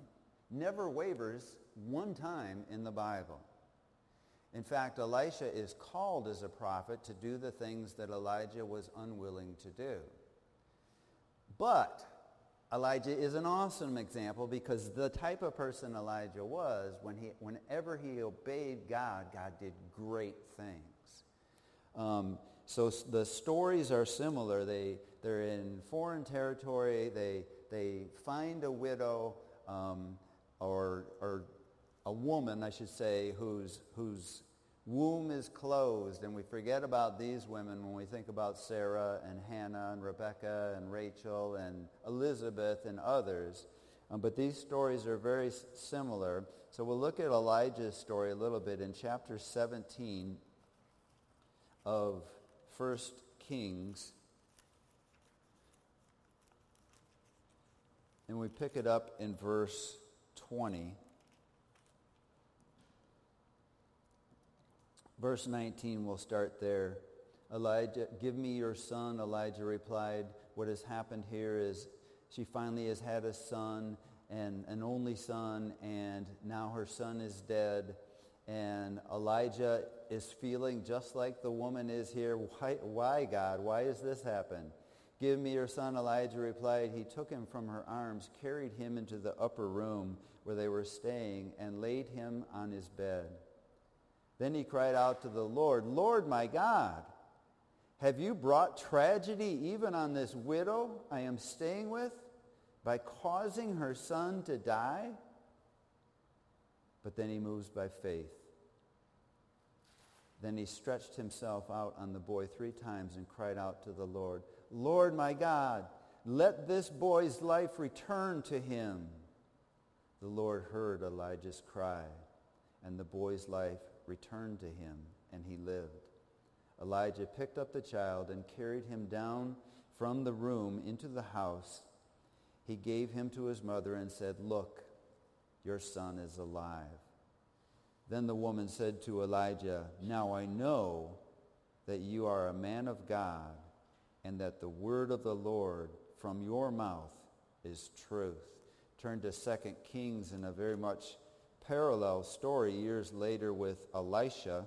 never wavers one time in the Bible. In fact, Elisha is called as a prophet to do the things that Elijah was unwilling to do. But Elijah is an awesome example because the type of person Elijah was, when he, whenever he obeyed God, God did great things. Um, so the stories are similar. They, they're in foreign territory. They, they find a widow um, or, or a woman, I should say, whose, whose womb is closed. And we forget about these women when we think about Sarah and Hannah and Rebecca and Rachel and Elizabeth and others. Um, but these stories are very similar. So we'll look at Elijah's story a little bit in chapter 17 of 1 Kings. And we pick it up in verse 20. Verse 19, we'll start there. Elijah, give me your son, Elijah replied. What has happened here is she finally has had a son and an only son, and now her son is dead. And Elijah is feeling just like the woman is here. Why, why, God? Why has this happened? Give me your son, Elijah replied. He took him from her arms, carried him into the upper room where they were staying, and laid him on his bed. Then he cried out to the Lord, Lord my God, have you brought tragedy even on this widow I am staying with by causing her son to die? But then he moves by faith. Then he stretched himself out on the boy three times and cried out to the Lord, Lord my God, let this boy's life return to him. The Lord heard Elijah's cry, and the boy's life returned to him, and he lived. Elijah picked up the child and carried him down from the room into the house. He gave him to his mother and said, Look, your son is alive. Then the woman said to Elijah, Now I know that you are a man of God and that the word of the Lord from your mouth is truth. Turn to 2 Kings in a very much parallel story years later with Elisha.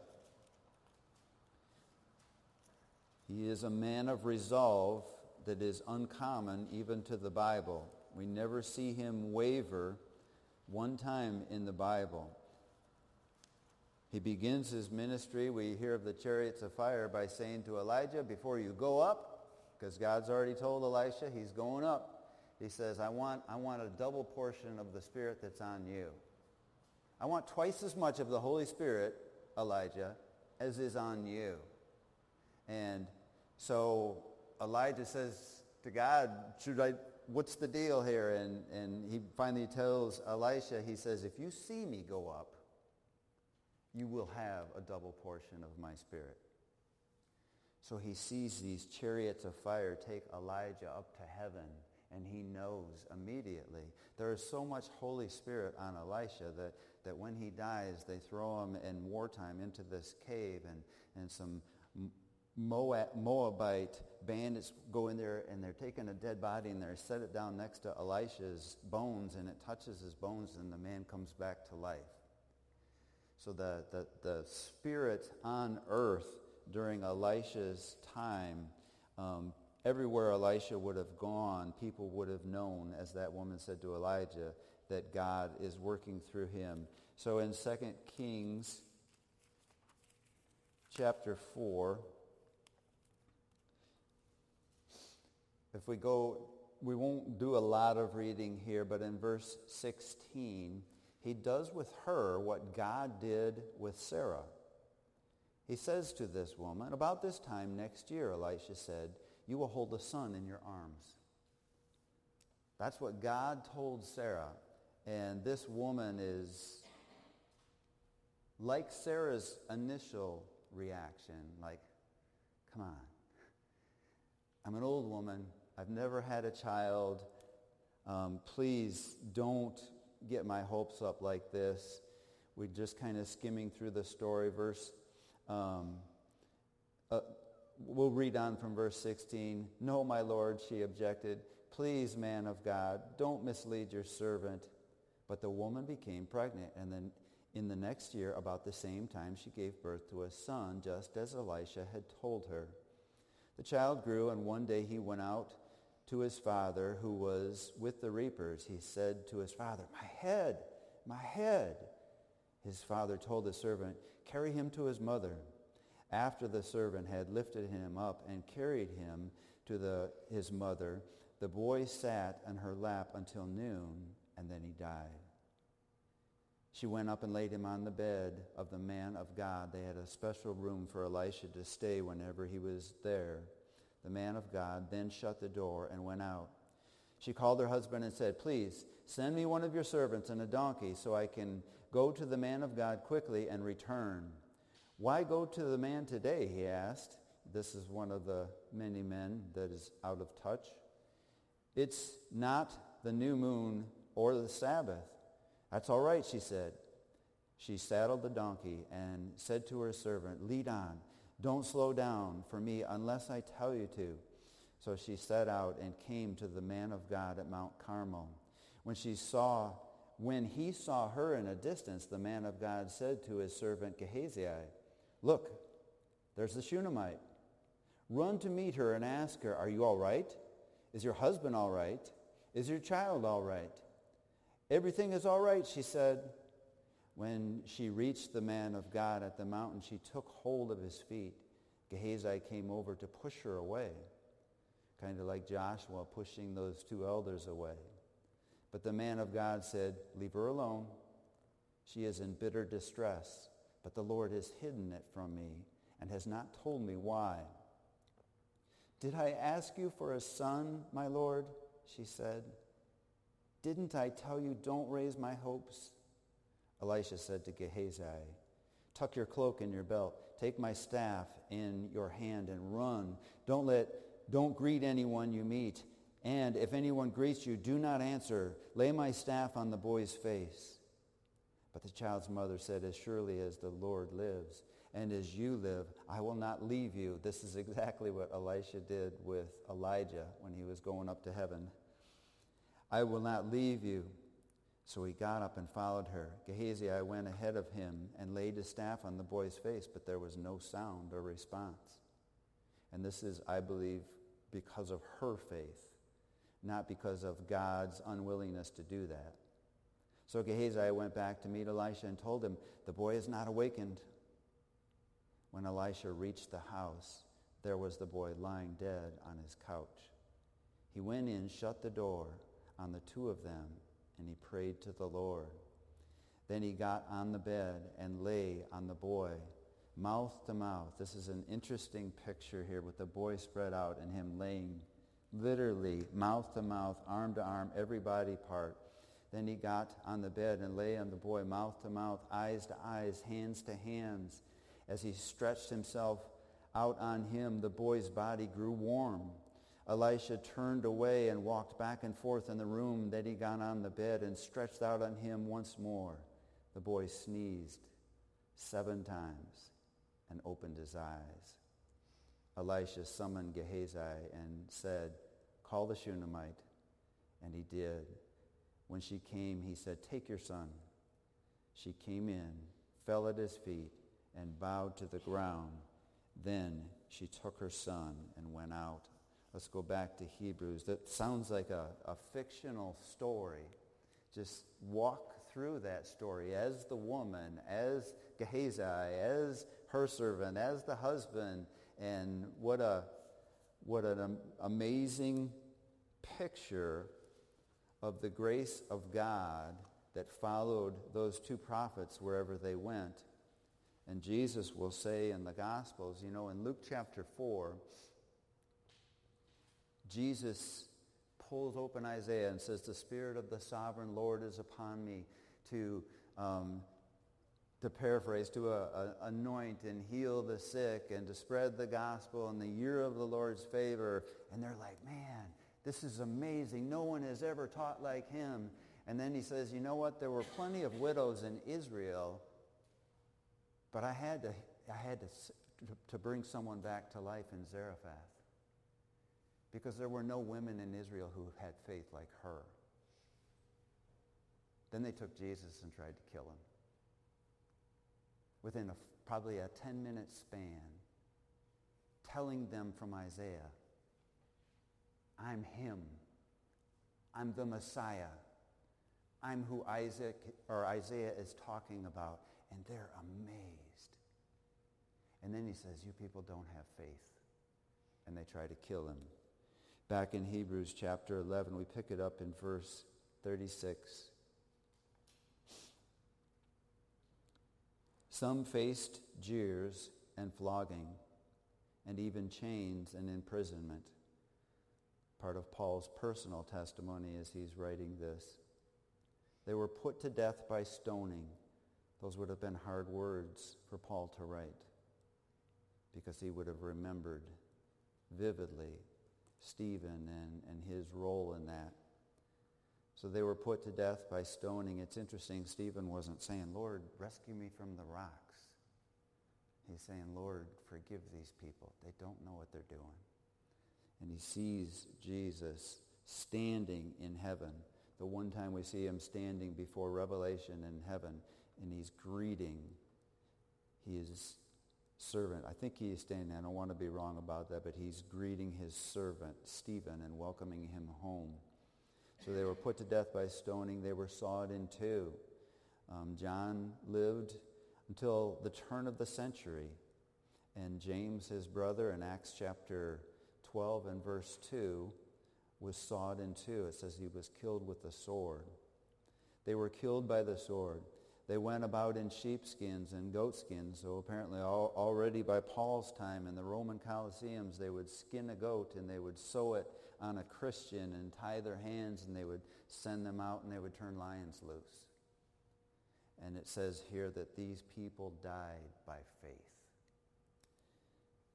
He is a man of resolve that is uncommon even to the Bible. We never see him waver one time in the Bible. He begins his ministry, we hear of the chariots of fire, by saying to Elijah, before you go up, because God's already told Elisha he's going up, he says, I want, I want a double portion of the Spirit that's on you. I want twice as much of the Holy Spirit, Elijah, as is on you. And so Elijah says to God, should I, what's the deal here? And, and he finally tells Elisha, he says, if you see me go up, you will have a double portion of my spirit. So he sees these chariots of fire take Elijah up to heaven, and he knows immediately. There is so much Holy Spirit on Elisha that that when he dies, they throw him in wartime into this cave, and, and some Moab, Moabite bandits go in there, and they're taking a dead body, and they set it down next to Elisha's bones, and it touches his bones, and the man comes back to life. So the, the, the spirit on earth during Elisha's time, um, everywhere Elisha would have gone, people would have known, as that woman said to Elijah, that God is working through him. So in 2 Kings chapter 4, if we go, we won't do a lot of reading here, but in verse 16, he does with her what God did with Sarah. He says to this woman, about this time next year, Elisha said, you will hold a son in your arms. That's what God told Sarah. And this woman is like Sarah's initial reaction, like, come on. I'm an old woman. I've never had a child. Um, please don't get my hopes up like this. We're just kind of skimming through the story. Verse, um, uh, we'll read on from verse 16. No, my Lord, she objected. Please, man of God, don't mislead your servant. But the woman became pregnant, and then in the next year, about the same time, she gave birth to a son, just as Elisha had told her. The child grew, and one day he went out to his father, who was with the reapers. He said to his father, My head, my head. His father told the servant, Carry him to his mother. After the servant had lifted him up and carried him to the, his mother, the boy sat on her lap until noon, and then he died. She went up and laid him on the bed of the man of God. They had a special room for Elisha to stay whenever he was there. The man of God then shut the door and went out. She called her husband and said, Please, send me one of your servants and a donkey so I can go to the man of God quickly and return. Why go to the man today, he asked. This is one of the many men that is out of touch. It's not the new moon or the Sabbath. That's all right, she said. She saddled the donkey and said to her servant, Lead on. Don't slow down for me unless I tell you to. So she set out and came to the man of God at Mount Carmel. When she saw, when he saw her in a distance, the man of God said to his servant Gehazi, Look, there's the Shunammite. Run to meet her and ask her, Are you all right? Is your husband all right? Is your child all right? Everything is all right, she said. When she reached the man of God at the mountain, she took hold of his feet. Gehazi came over to push her away, kind of like Joshua pushing those two elders away. But the man of God said, Leave her alone. She is in bitter distress, but the Lord has hidden it from me and has not told me why. Did I ask you for a son, my Lord? She said. Didn't I tell you don't raise my hopes? Elisha said to Gehazi, Tuck your cloak in your belt. Take my staff in your hand and run. Don't let, don't greet anyone you meet. And if anyone greets you, do not answer. Lay my staff on the boy's face. But the child's mother said, As surely as the Lord lives, and as you live, I will not leave you. This is exactly what Elisha did with Elijah when he was going up to heaven. I will not leave you. So he got up and followed her. Gehazi I went ahead of him and laid his staff on the boy's face, but there was no sound or response. And this is, I believe, because of her faith, not because of God's unwillingness to do that. So Gehazi went back to meet Elisha and told him, the boy is not awakened. When Elisha reached the house, there was the boy lying dead on his couch. He went in, shut the door on the two of them, and he prayed to the Lord. Then he got on the bed and lay on the boy, mouth to mouth. This is an interesting picture here with the boy spread out and him laying literally mouth to mouth, arm to arm, every body part. Then he got on the bed and lay on the boy, mouth to mouth, eyes to eyes, hands to hands. As he stretched himself out on him, the boy's body grew warm. Elisha turned away and walked back and forth in the room. Then he got on the bed and stretched out on him once more. The boy sneezed seven times and opened his eyes. Elisha summoned Gehazi and said, Call the Shunammite. And he did. When she came, he said, Take your son. She came in, fell at his feet, and bowed to the ground. Then she took her son and went out. Let's go back to Hebrews. That sounds like a, a fictional story. Just walk through that story as the woman, as Gehazi, as her servant, as the husband, and what a, what an amazing picture of the grace of God that followed those two prophets wherever they went. And Jesus will say in the Gospels, you know, in Luke chapter 4, Jesus pulls open Isaiah and says, the Spirit of the sovereign Lord is upon me to, um, to paraphrase, to uh, uh, anoint and heal the sick and to spread the gospel in the year of the Lord's favor. And they're like, man, this is amazing. No one has ever taught like him. And then he says, you know what? There were plenty of widows in Israel, but I had to, I had to, to bring someone back to life in Zarephath because there were no women in Israel who had faith like her. Then they took Jesus and tried to kill him. Within a, probably a 10-minute span, telling them from Isaiah, I'm him. I'm the Messiah. I'm who Isaac or Isaiah is talking about. And they're amazed. And then he says, you people don't have faith. And they try to kill him. Back in Hebrews chapter 11, we pick it up in verse 36. Some faced jeers and flogging and even chains and imprisonment part of Paul's personal testimony as he's writing this. They were put to death by stoning. Those would have been hard words for Paul to write because he would have remembered vividly Stephen and, and his role in that. So they were put to death by stoning. It's interesting, Stephen wasn't saying, Lord, rescue me from the rocks. He's saying, Lord, forgive these people. They don't know what they're doing and he sees Jesus standing in heaven. The one time we see him standing before Revelation in heaven, and he's greeting his servant. I think he is standing, there. I don't want to be wrong about that, but he's greeting his servant, Stephen, and welcoming him home. So they were put to death by stoning. They were sawed in two. Um, John lived until the turn of the century. And James, his brother, in Acts chapter 12 and verse 2 was sawed in two. It says he was killed with the sword. They were killed by the sword. They went about in sheepskins and goatskins. So apparently already by Paul's time in the Roman Colosseums, they would skin a goat and they would sew it on a Christian and tie their hands and they would send them out and they would turn lions loose. And it says here that these people died by faith.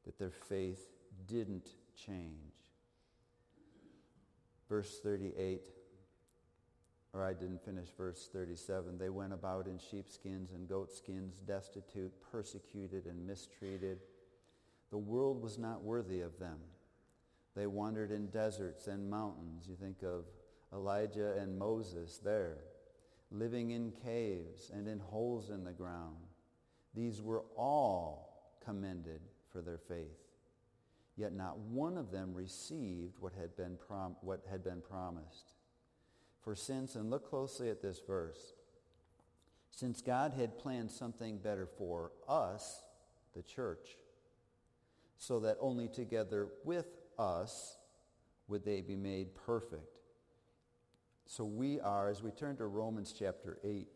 That their faith didn't change. Verse 38, or I didn't finish verse 37. They went about in sheepskins and goatskins, destitute, persecuted, and mistreated. The world was not worthy of them. They wandered in deserts and mountains. You think of Elijah and Moses there, living in caves and in holes in the ground. These were all commended for their faith yet not one of them received what had been, prom- what had been promised. For since, and look closely at this verse, since God had planned something better for us, the church, so that only together with us would they be made perfect. So we are, as we turn to Romans chapter 8,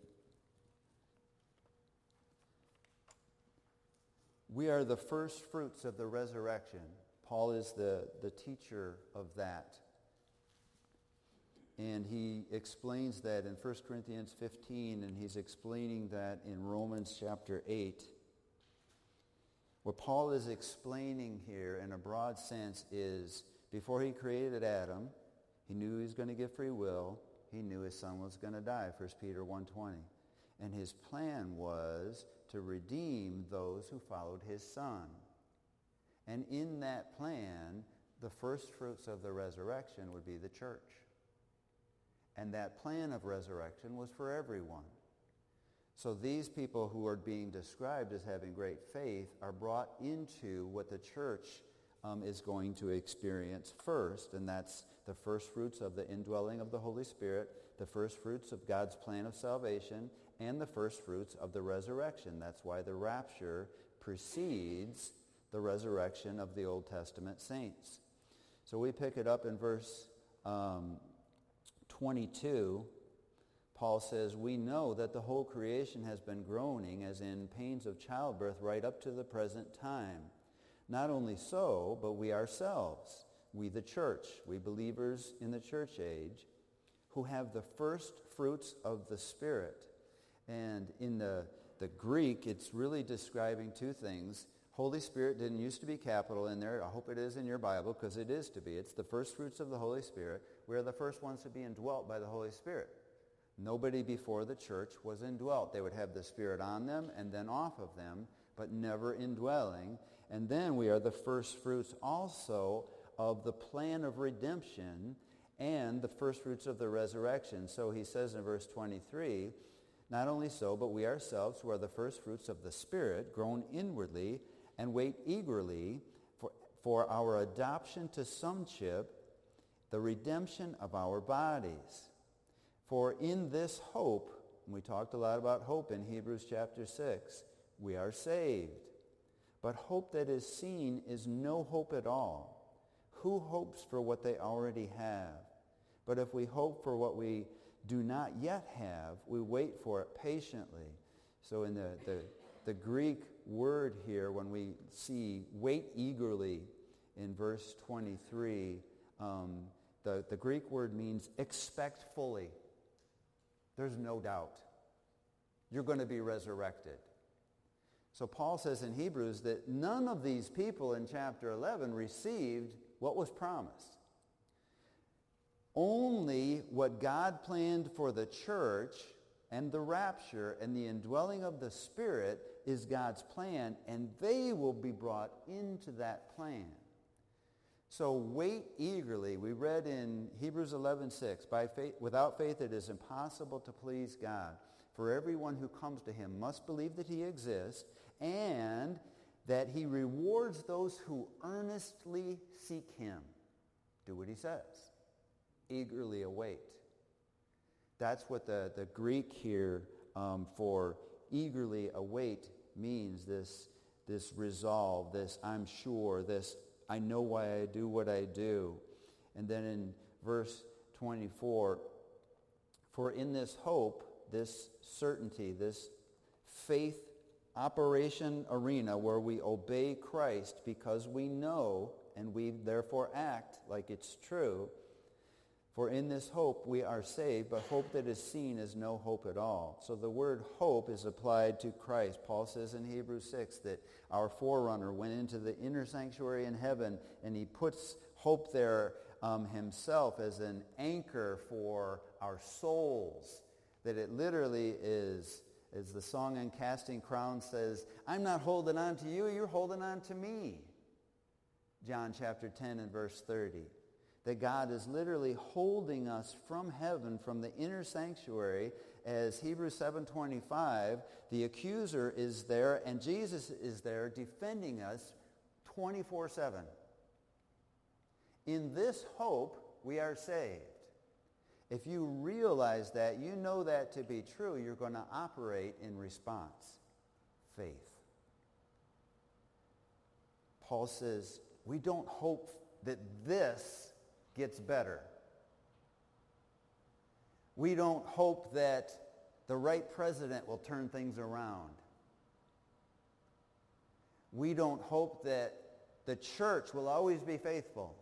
we are the first fruits of the resurrection. Paul is the, the teacher of that. And he explains that in 1 Corinthians 15, and he's explaining that in Romans chapter 8. What Paul is explaining here in a broad sense is before he created Adam, he knew he was going to give free will. He knew his son was going to die, 1 Peter 1.20. And his plan was to redeem those who followed his son. And in that plan, the first fruits of the resurrection would be the church. And that plan of resurrection was for everyone. So these people who are being described as having great faith are brought into what the church um, is going to experience first, and that's the first fruits of the indwelling of the Holy Spirit, the first fruits of God's plan of salvation, and the first fruits of the resurrection. That's why the rapture precedes the resurrection of the Old Testament saints. So we pick it up in verse um, 22. Paul says, We know that the whole creation has been groaning as in pains of childbirth right up to the present time. Not only so, but we ourselves, we the church, we believers in the church age, who have the first fruits of the Spirit. And in the, the Greek, it's really describing two things. Holy Spirit didn't used to be capital in there. I hope it is in your Bible because it is to be. It's the first fruits of the Holy Spirit. We are the first ones to be indwelt by the Holy Spirit. Nobody before the church was indwelt. They would have the Spirit on them and then off of them, but never indwelling. And then we are the first fruits also of the plan of redemption and the first fruits of the resurrection. So he says in verse 23, not only so, but we ourselves who are the first fruits of the Spirit, groan inwardly and wait eagerly for, for our adoption to sonship, the redemption of our bodies. For in this hope, we talked a lot about hope in Hebrews chapter 6, we are saved. But hope that is seen is no hope at all. Who hopes for what they already have? But if we hope for what we do not yet have, we wait for it patiently. So in the, the, the Greek word here, when we see wait eagerly in verse 23, um, the, the Greek word means expect fully. There's no doubt. You're going to be resurrected. So Paul says in Hebrews that none of these people in chapter 11 received what was promised. Only what God planned for the church and the rapture and the indwelling of the Spirit is God's plan, and they will be brought into that plan. So wait eagerly. We read in Hebrews 11:6, by faith without faith it is impossible to please God. For everyone who comes to him must believe that he exists and that he rewards those who earnestly seek him. Do what he says eagerly await. That's what the, the Greek here um, for eagerly await means, this, this resolve, this I'm sure, this I know why I do what I do. And then in verse 24, for in this hope, this certainty, this faith operation arena where we obey Christ because we know and we therefore act like it's true, for in this hope we are saved, but hope that is seen is no hope at all. So the word hope is applied to Christ. Paul says in Hebrews 6 that our forerunner went into the inner sanctuary in heaven and he puts hope there um, himself as an anchor for our souls. That it literally is, as the song on Casting Crowns says, I'm not holding on to you, you're holding on to me. John chapter 10 and verse 30 that God is literally holding us from heaven, from the inner sanctuary, as Hebrews 7.25, the accuser is there and Jesus is there defending us 24-7. In this hope, we are saved. If you realize that, you know that to be true, you're going to operate in response. Faith. Paul says, we don't hope that this gets better. We don't hope that the right president will turn things around. We don't hope that the church will always be faithful.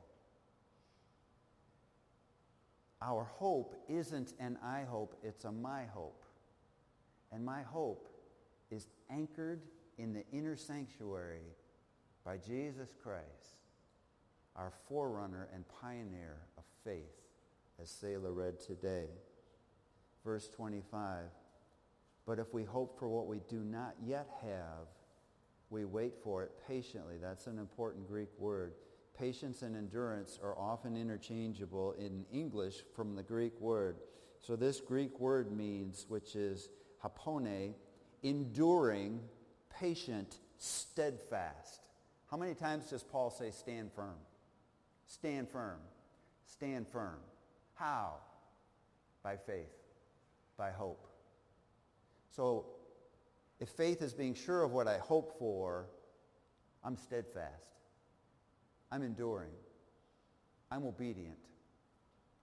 Our hope isn't an I hope, it's a my hope. And my hope is anchored in the inner sanctuary by Jesus Christ our forerunner and pioneer of faith, as Selah read today. Verse 25, but if we hope for what we do not yet have, we wait for it patiently. That's an important Greek word. Patience and endurance are often interchangeable in English from the Greek word. So this Greek word means, which is hupomone, enduring, patient, steadfast. How many times does Paul say stand firm? Stand firm. Stand firm. How? By faith, by hope. So if faith is being sure of what I hope for, I'm steadfast. I'm enduring. I'm obedient.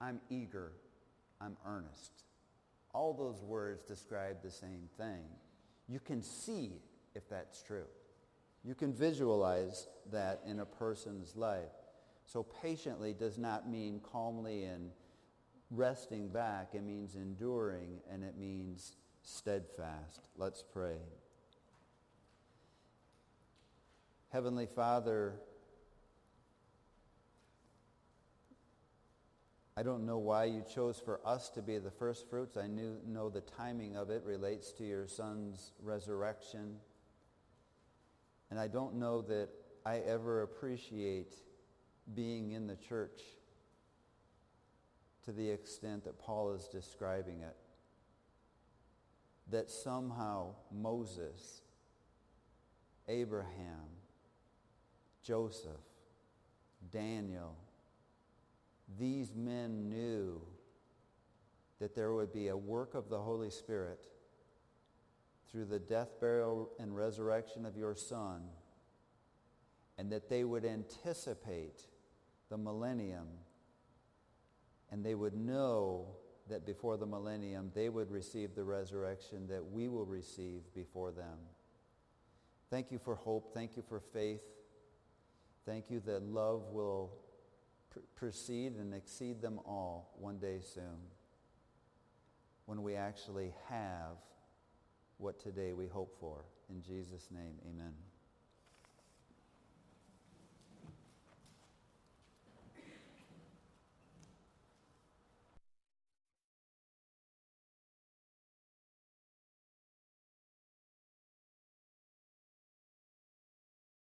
I'm eager. I'm earnest. All those words describe the same thing. You can see if that's true. You can visualize that in a person's life. So patiently does not mean calmly and resting back. It means enduring and it means steadfast. Let's pray. Heavenly Father, I don't know why you chose for us to be the first fruits. I knew, know the timing of it relates to your son's resurrection. And I don't know that I ever appreciate being in the church to the extent that Paul is describing it. That somehow Moses, Abraham, Joseph, Daniel, these men knew that there would be a work of the Holy Spirit through the death, burial, and resurrection of your Son, and that they would anticipate the millennium, and they would know that before the millennium they would receive the resurrection that we will receive before them. Thank you for hope. Thank you for faith. Thank you that love will pr- precede and exceed them all one day soon when we actually have what today we hope for. In Jesus' name, amen.